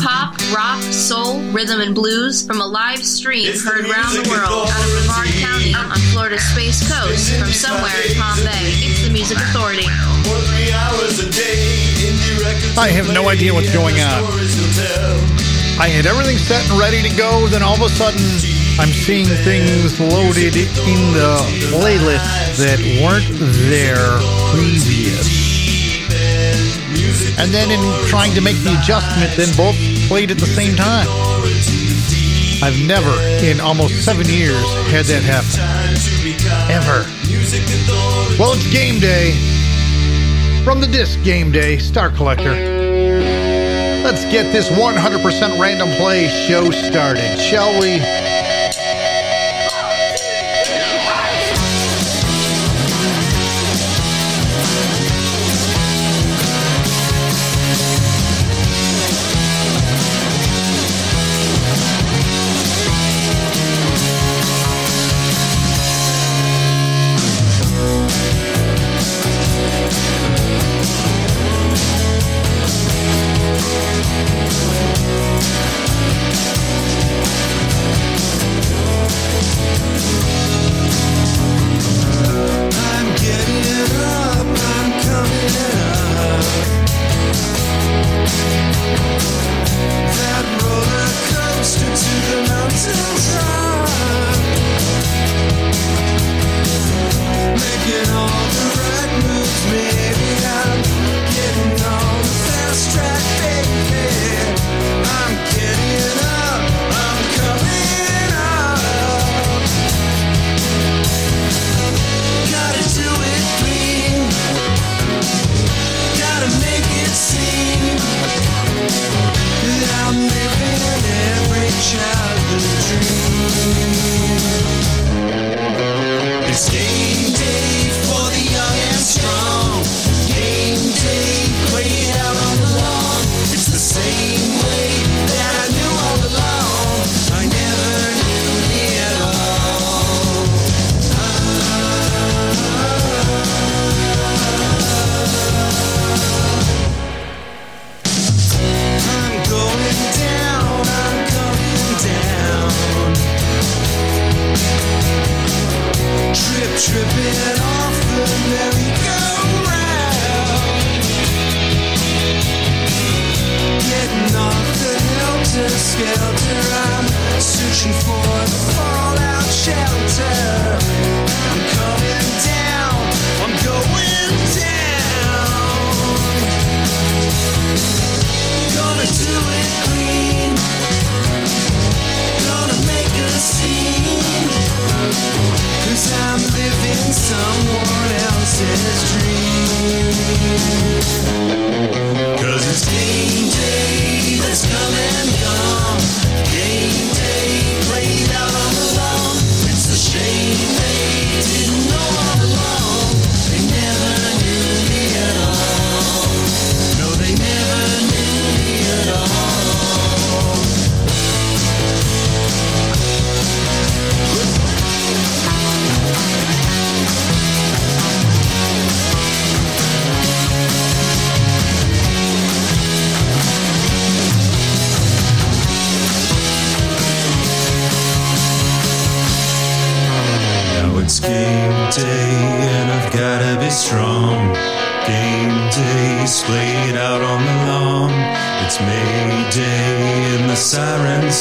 pop, rock, soul, rhythm, and blues from a live stream heard around the world out of Brevard County on Florida's Space Coast from somewhere in Palm Bay. It's the Music Authority. I have no idea what's going on. I had everything set and ready to go, then all of a sudden I'm seeing things loaded in the playlist that weren't there previous. And then in trying to make the adjustment, then both played at the same time. I've never, in almost seven years, had that happen. Ever. Well, it's game day. From the disc Game Day Star Collector. Let's get this 100% random play show started, shall we?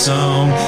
Now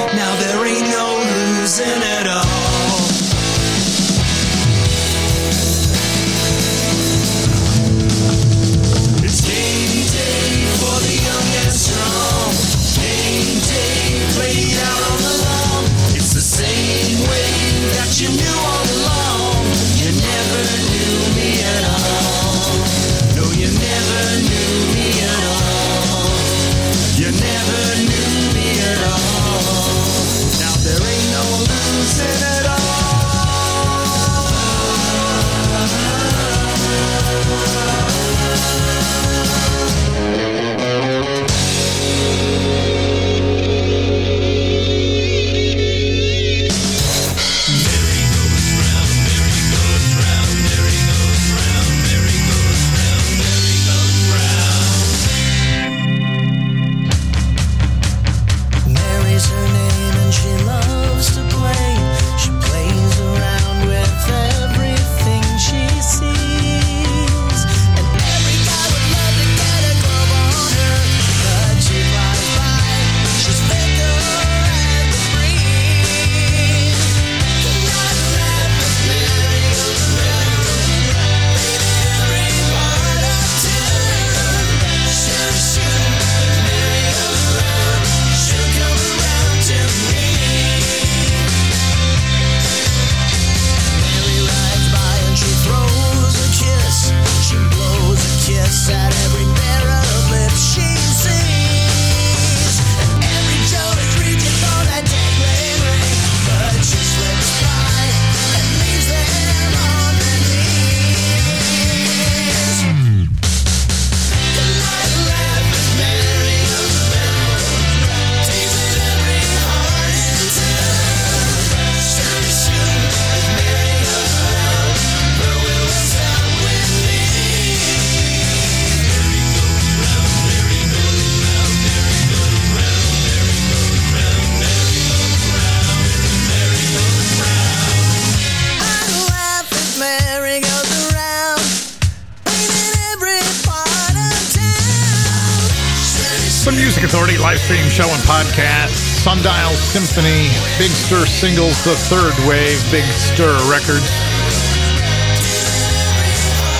show and podcast. Sundial Symphony, Big Stir Singles, The Third Wave, Big Stir Records.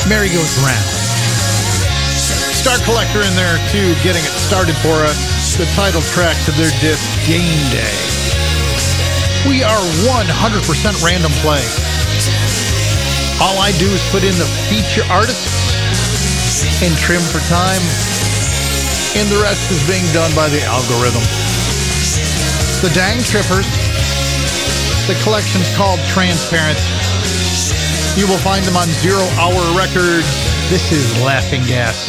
Merri Goes Round. Star Collector in there too, getting it started for us. The title track to their disc, Game Day. We are 100% random play. All I do is put in the feature artists and trim for time and the rest is being done by the algorithm. The Dang Trippers. The collection's called Transparent. You will find them on Zero Hour Records. This is Laughing Gas.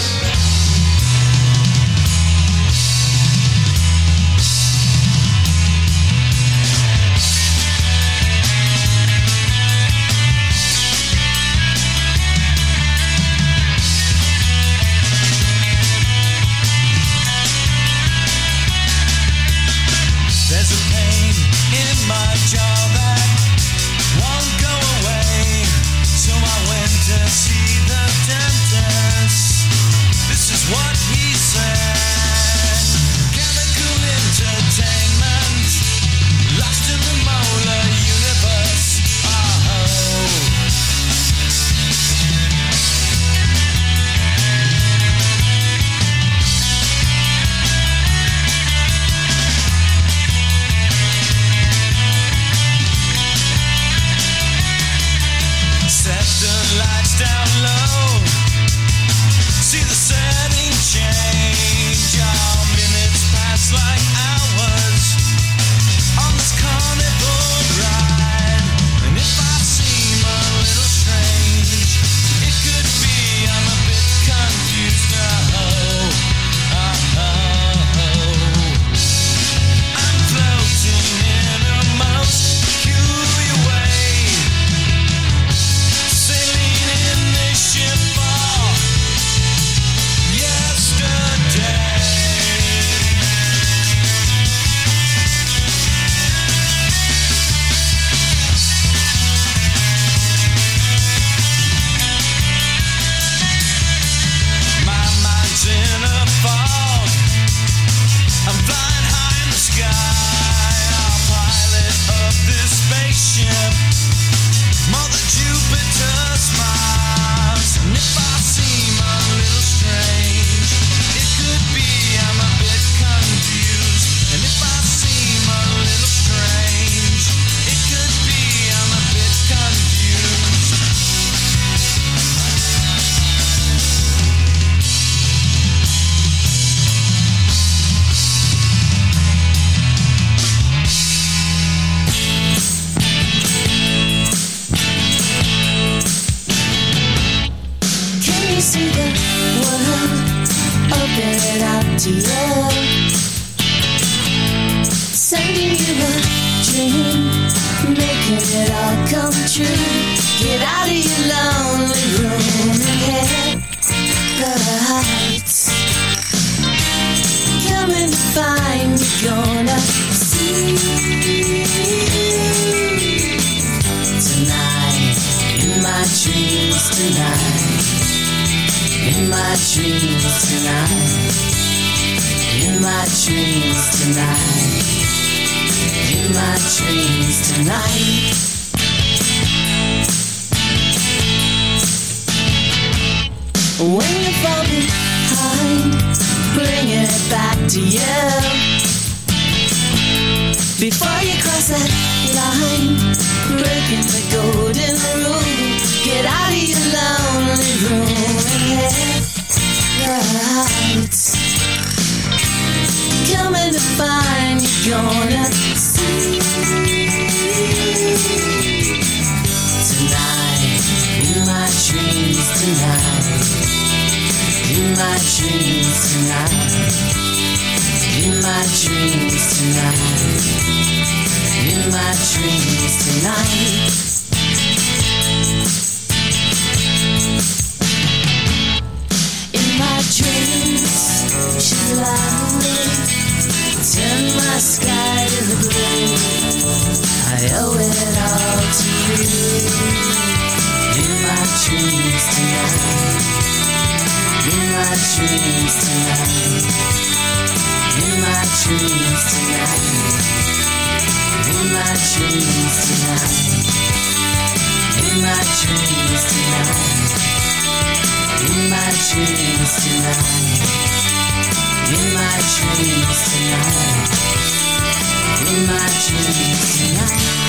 In my dreams tonight. In my dreams tonight. In my dreams tonight. In my dreams tonight. In my dreams tonight. In my dreams tonight. In my dreams tonight. In my dreams tonight.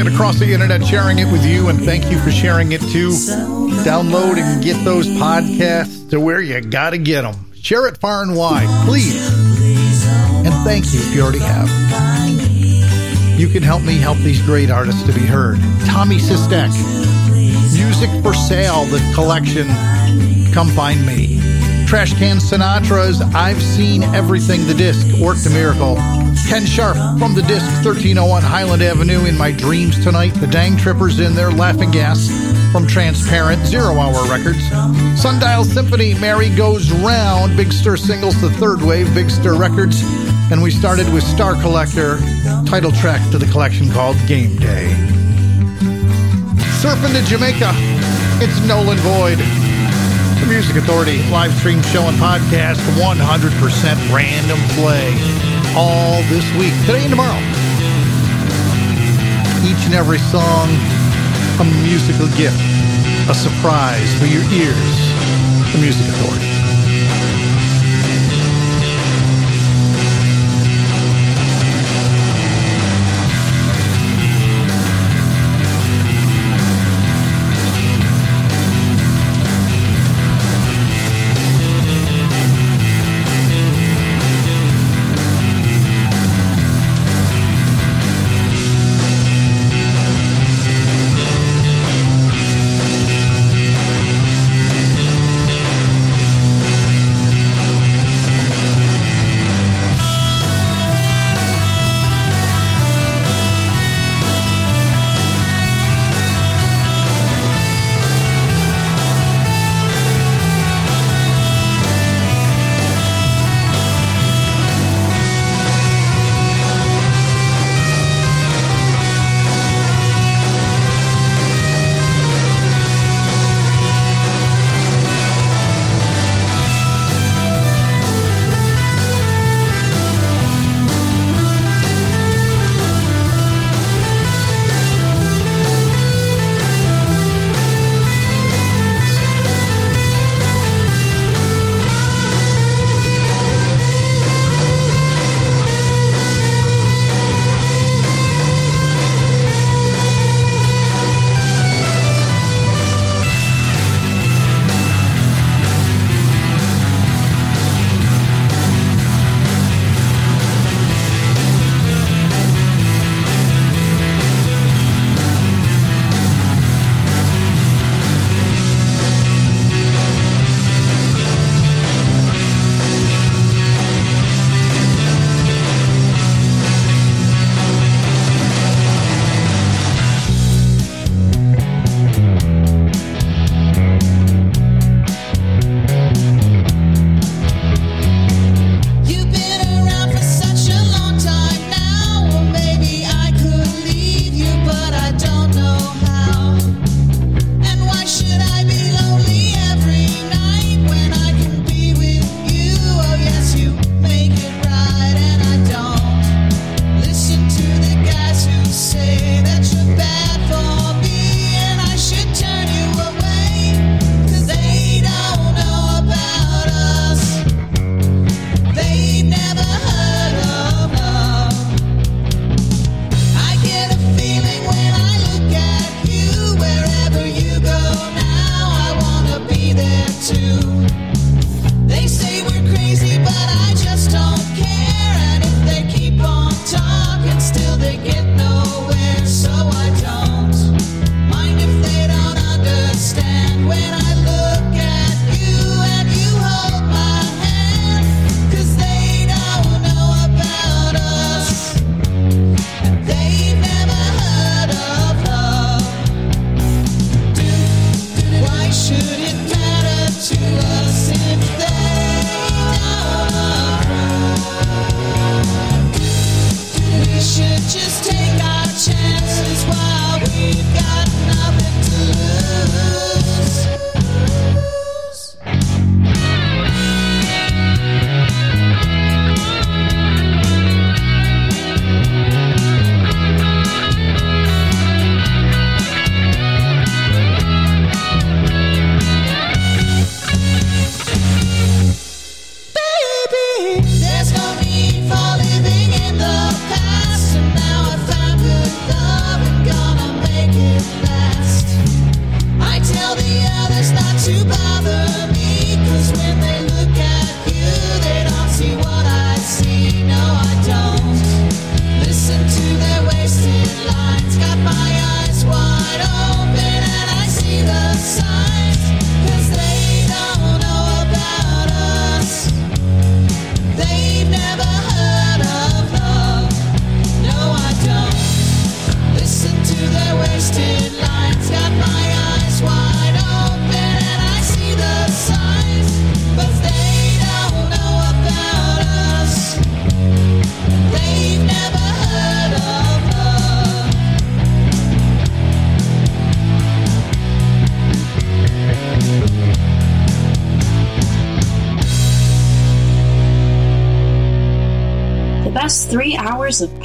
It across the internet, sharing it with you, and thank you for sharing it too. Download and get those podcasts to where you gotta get them. Share it far and wide, please. And thank you if you already have. You can help me help these great artists to be heard. Tommy Sistek, Music for Sale, the collection. Come find me. Trashcan Sinatras I've Seen Everything, the disc, worked a miracle. Ken Sharp from the disc 1301 Highland Avenue in My Dreams Tonight. The Dang Trippers in there, Laughing Gas from Transparent, Zero Hour Records. Sundial Symphony, Merri Goes Round, Big Stir Singles, The Third Wave, Big Stir Records. And we started with Star Collector, title track to the collection called Game Day. Surfing to Jamaica, it's Nolan Void. The Music Authority live stream show and podcast, 100% random play all this week, today and tomorrow. Each and every song, a musical gift, a surprise for your ears. The Music Authority.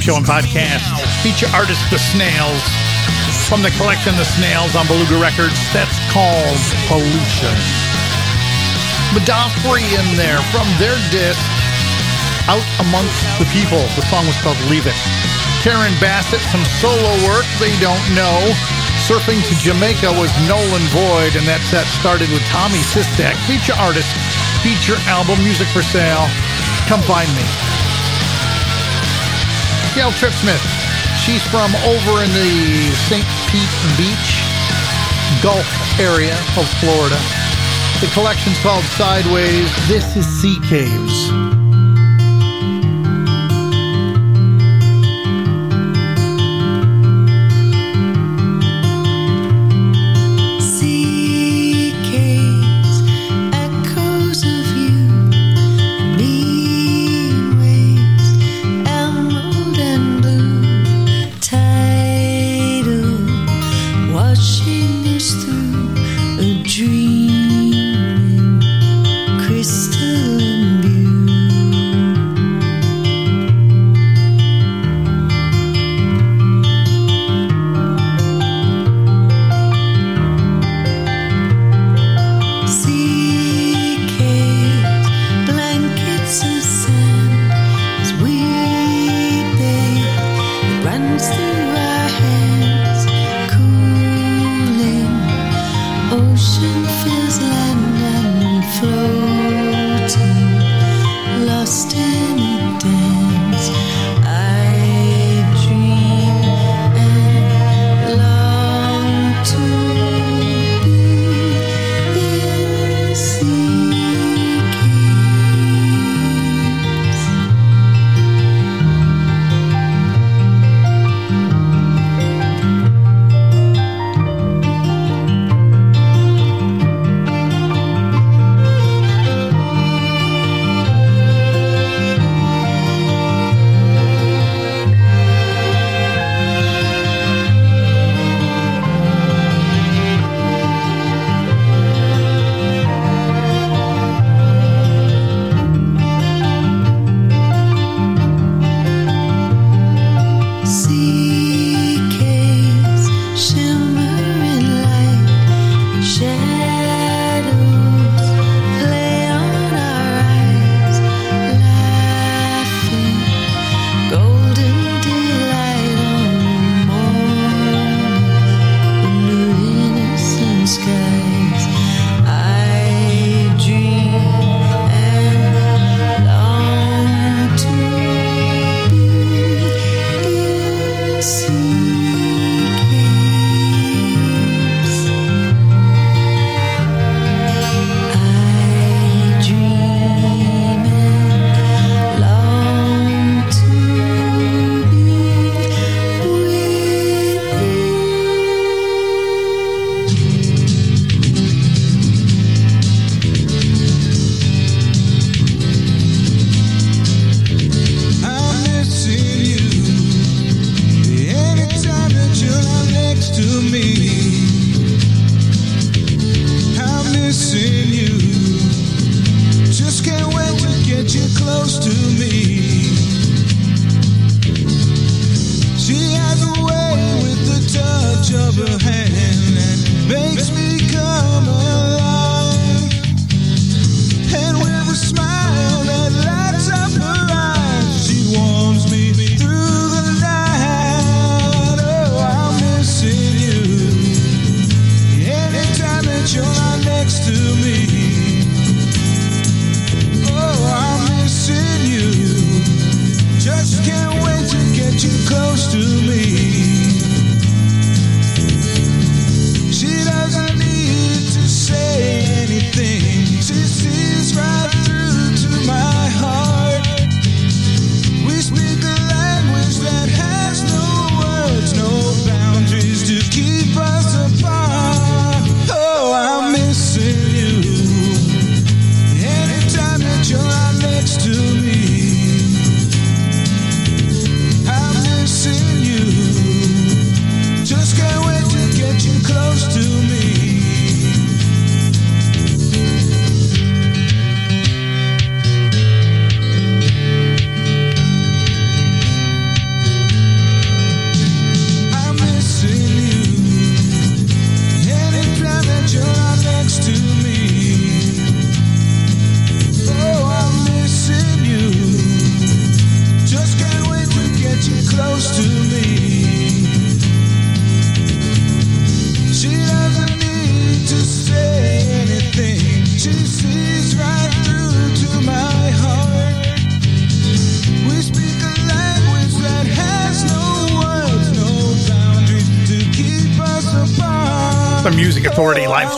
Show and Podcast. Feature artist The Snails from the collection The Snails on Beluga Records. That's called Pollution. Madafri in there from their disc Out Amongst the People. The song was called Leave It. Karen Bassett, some solo work they don't know. Surfing to Jamaica was Nolan Boyd, and that set started with Tommy Sistak, feature artist, feature album, music for sale. Come find me. Gail Tripsmith. She's from over in the St. Pete Beach Gulf area of Florida. The collection's called Sideways. This is Sea Caves.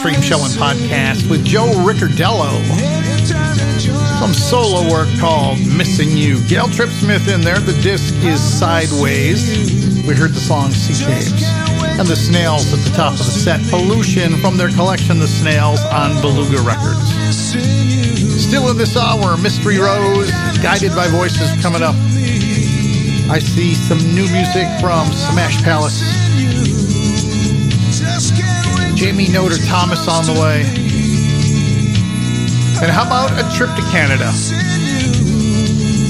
Stream show and podcast with Joe Riccardello. Some solo work called Missing You. Gail Tripp Smith in there. The disc is Sideways. We heard the song Sea Caves. And the Snails at the top of the set. Pollution from their collection, The Snails, on Beluga Records. Still in this hour, Mystery Rose, Guided by Voices coming up. I see some new music from Smash Palace. Jamie Noter Thomas on the way. And how about a trip to Canada?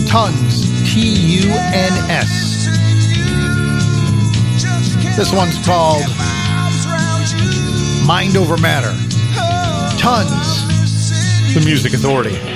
Tons. T U N S. This one's called Mind Over Matter. Tons. The Music Authority.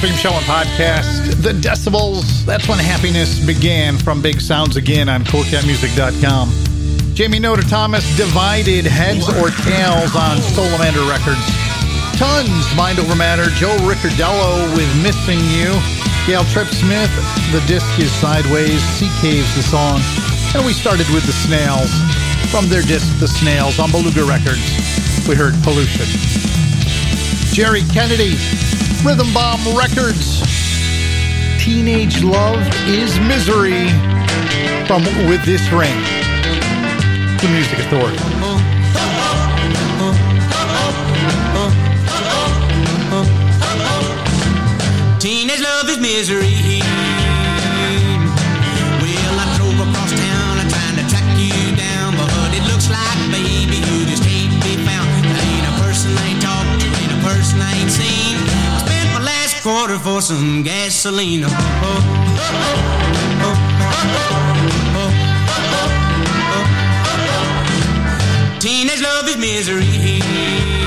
stream show and podcast, The Decibels. That's when happiness began from Big Sounds Again on CoolCatMusic.com. Jamie Noda Thomas divided heads or tails on Solamander Records. Tons Mind Over Matter, Joe Riccardello with Missing You, Gail Tripp Smith, The Disc is Sideways, Sea Caves the song, and we started with The Snails from their disc The Snails on Beluga Records. We heard Pollution. Jerry Kennedy Rhythm Bomb Records. Teenage Love is Misery from With This Ring. The Music Authority. misery quarter for some gasoline. Oh oh oh, oh, oh, oh, Teenage love is misery.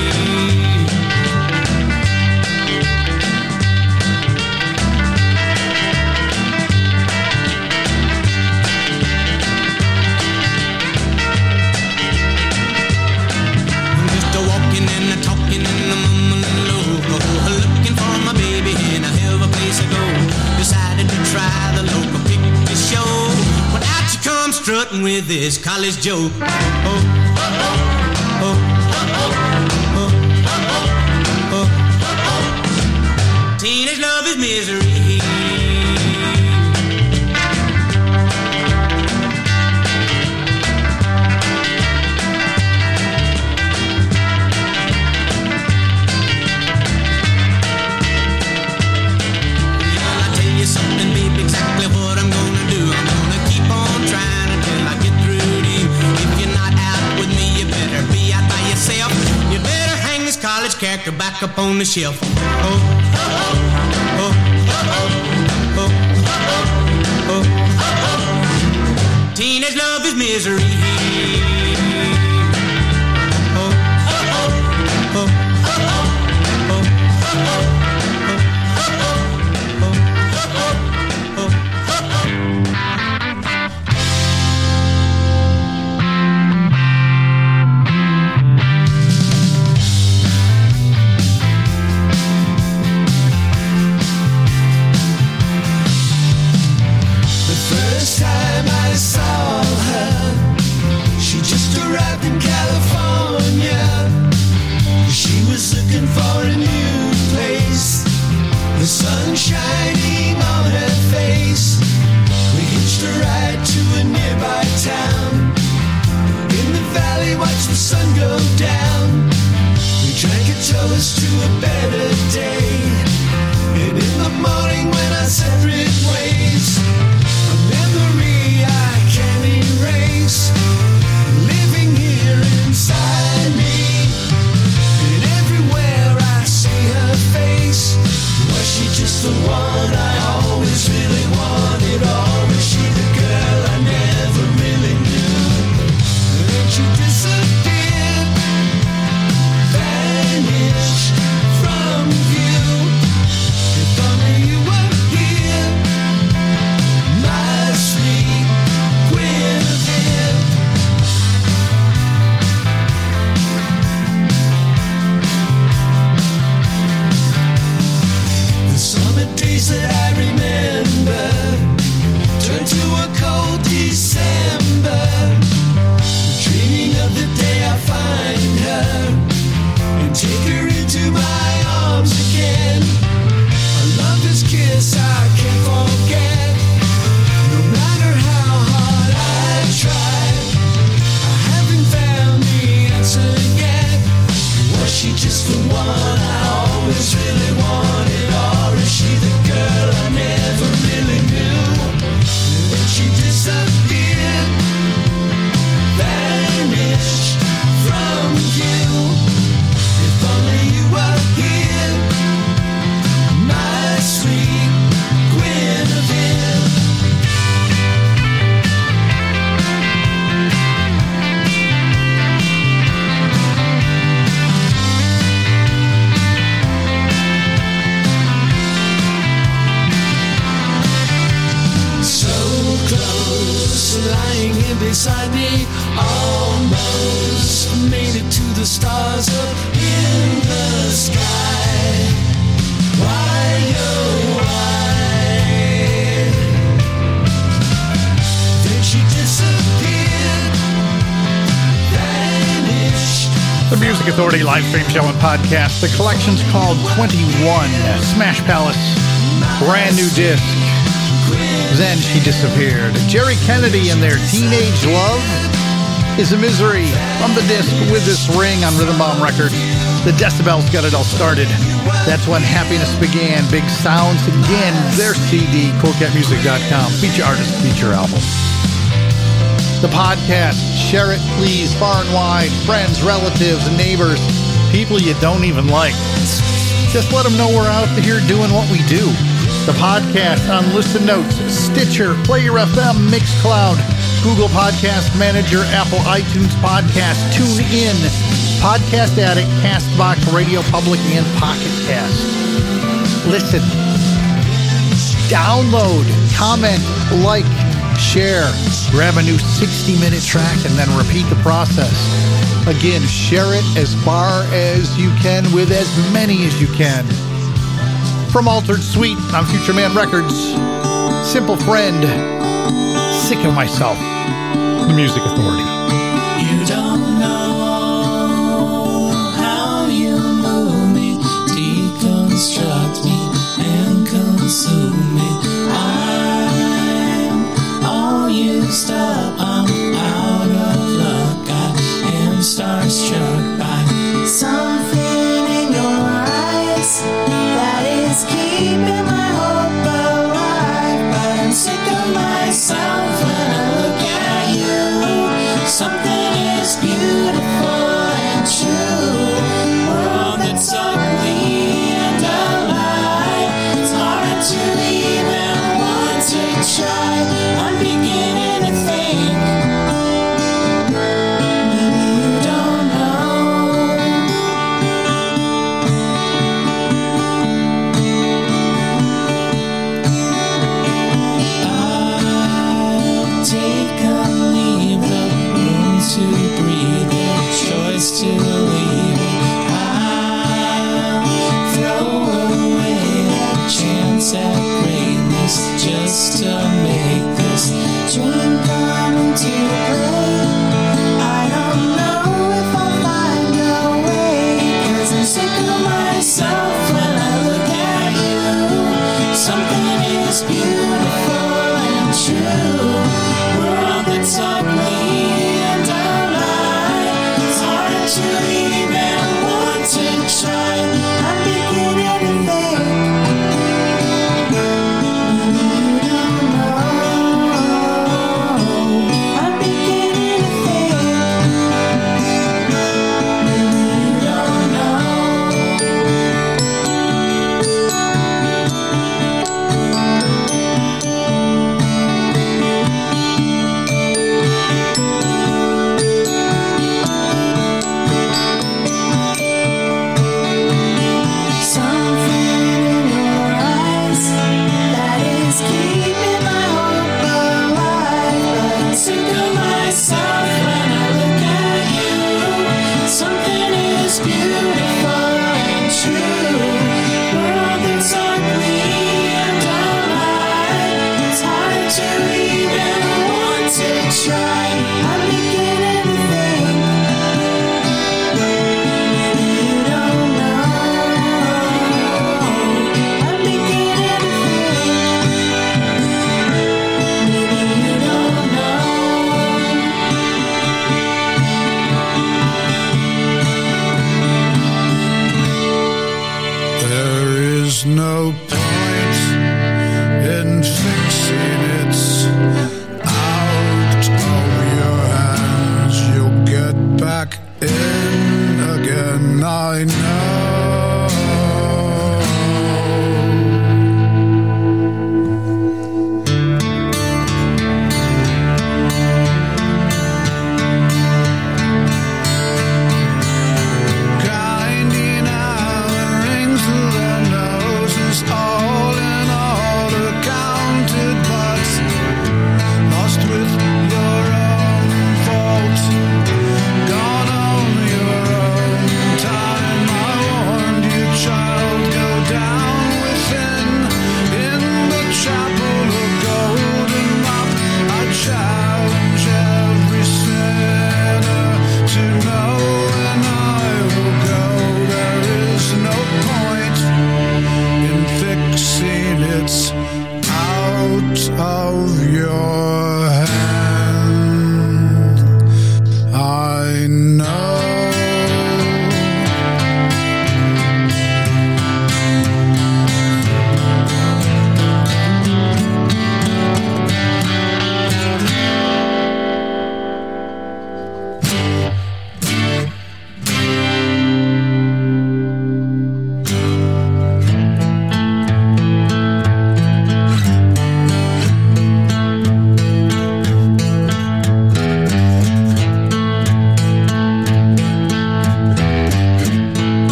with this college joke. Oh. up on the shelf. Oh, oh, oh, oh, oh, oh, oh. Teenage love is misery. Beside me, almost made it to the stars up in the sky. Why, oh, why? Then she disappeared, vanished. The Music Authority live stream show and podcast. The collection's called 21 Smash Palace. Brand new disc. Then she disappeared. Jerry Kennedy and their Teenage Love is a misery on the disc with this ring on Rhythm Bomb Records. The decibels got it all started. That's when happiness began. Big Sounds again. Their CD, coolcatmusic.com. Feature artist, feature album. The podcast, share it please, far and wide. Friends, relatives, neighbors, people you don't even like. Just let them know we're out here doing what we do. The podcast on Listen Notes, Stitcher, Player FM, Mixcloud, Google Podcast Manager, Apple iTunes Podcast, Tune In, Podcast Addict, Castbox, Radio Public, and Pocket Cast. Listen, download, comment, like, share, grab a new 60 minute track, and then repeat the process. Again, share it as far as you can with as many as you can. From Altered Sweet on Future Man Records, Simple Friend, Sick of Myself, The Music Authority. You don't know how you move me, deconstruct me, and consume me. I'm all used up, I'm out of luck. I am starstruck by something beautiful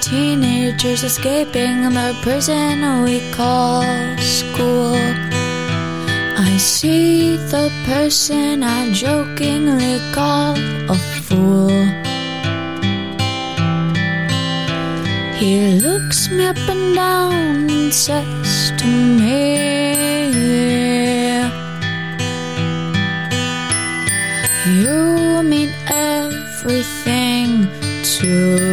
teenagers escaping the prison we call school. I see the person I jokingly call a fool. He looks me up and down and says to me, You mean everything to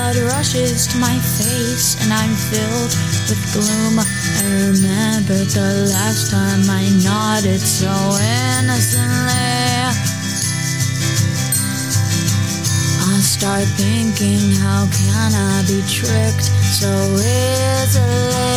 blood rushes to my face and I'm filled with gloom. I remember the last time I nodded so innocently. I start thinking, how can I be tricked so easily?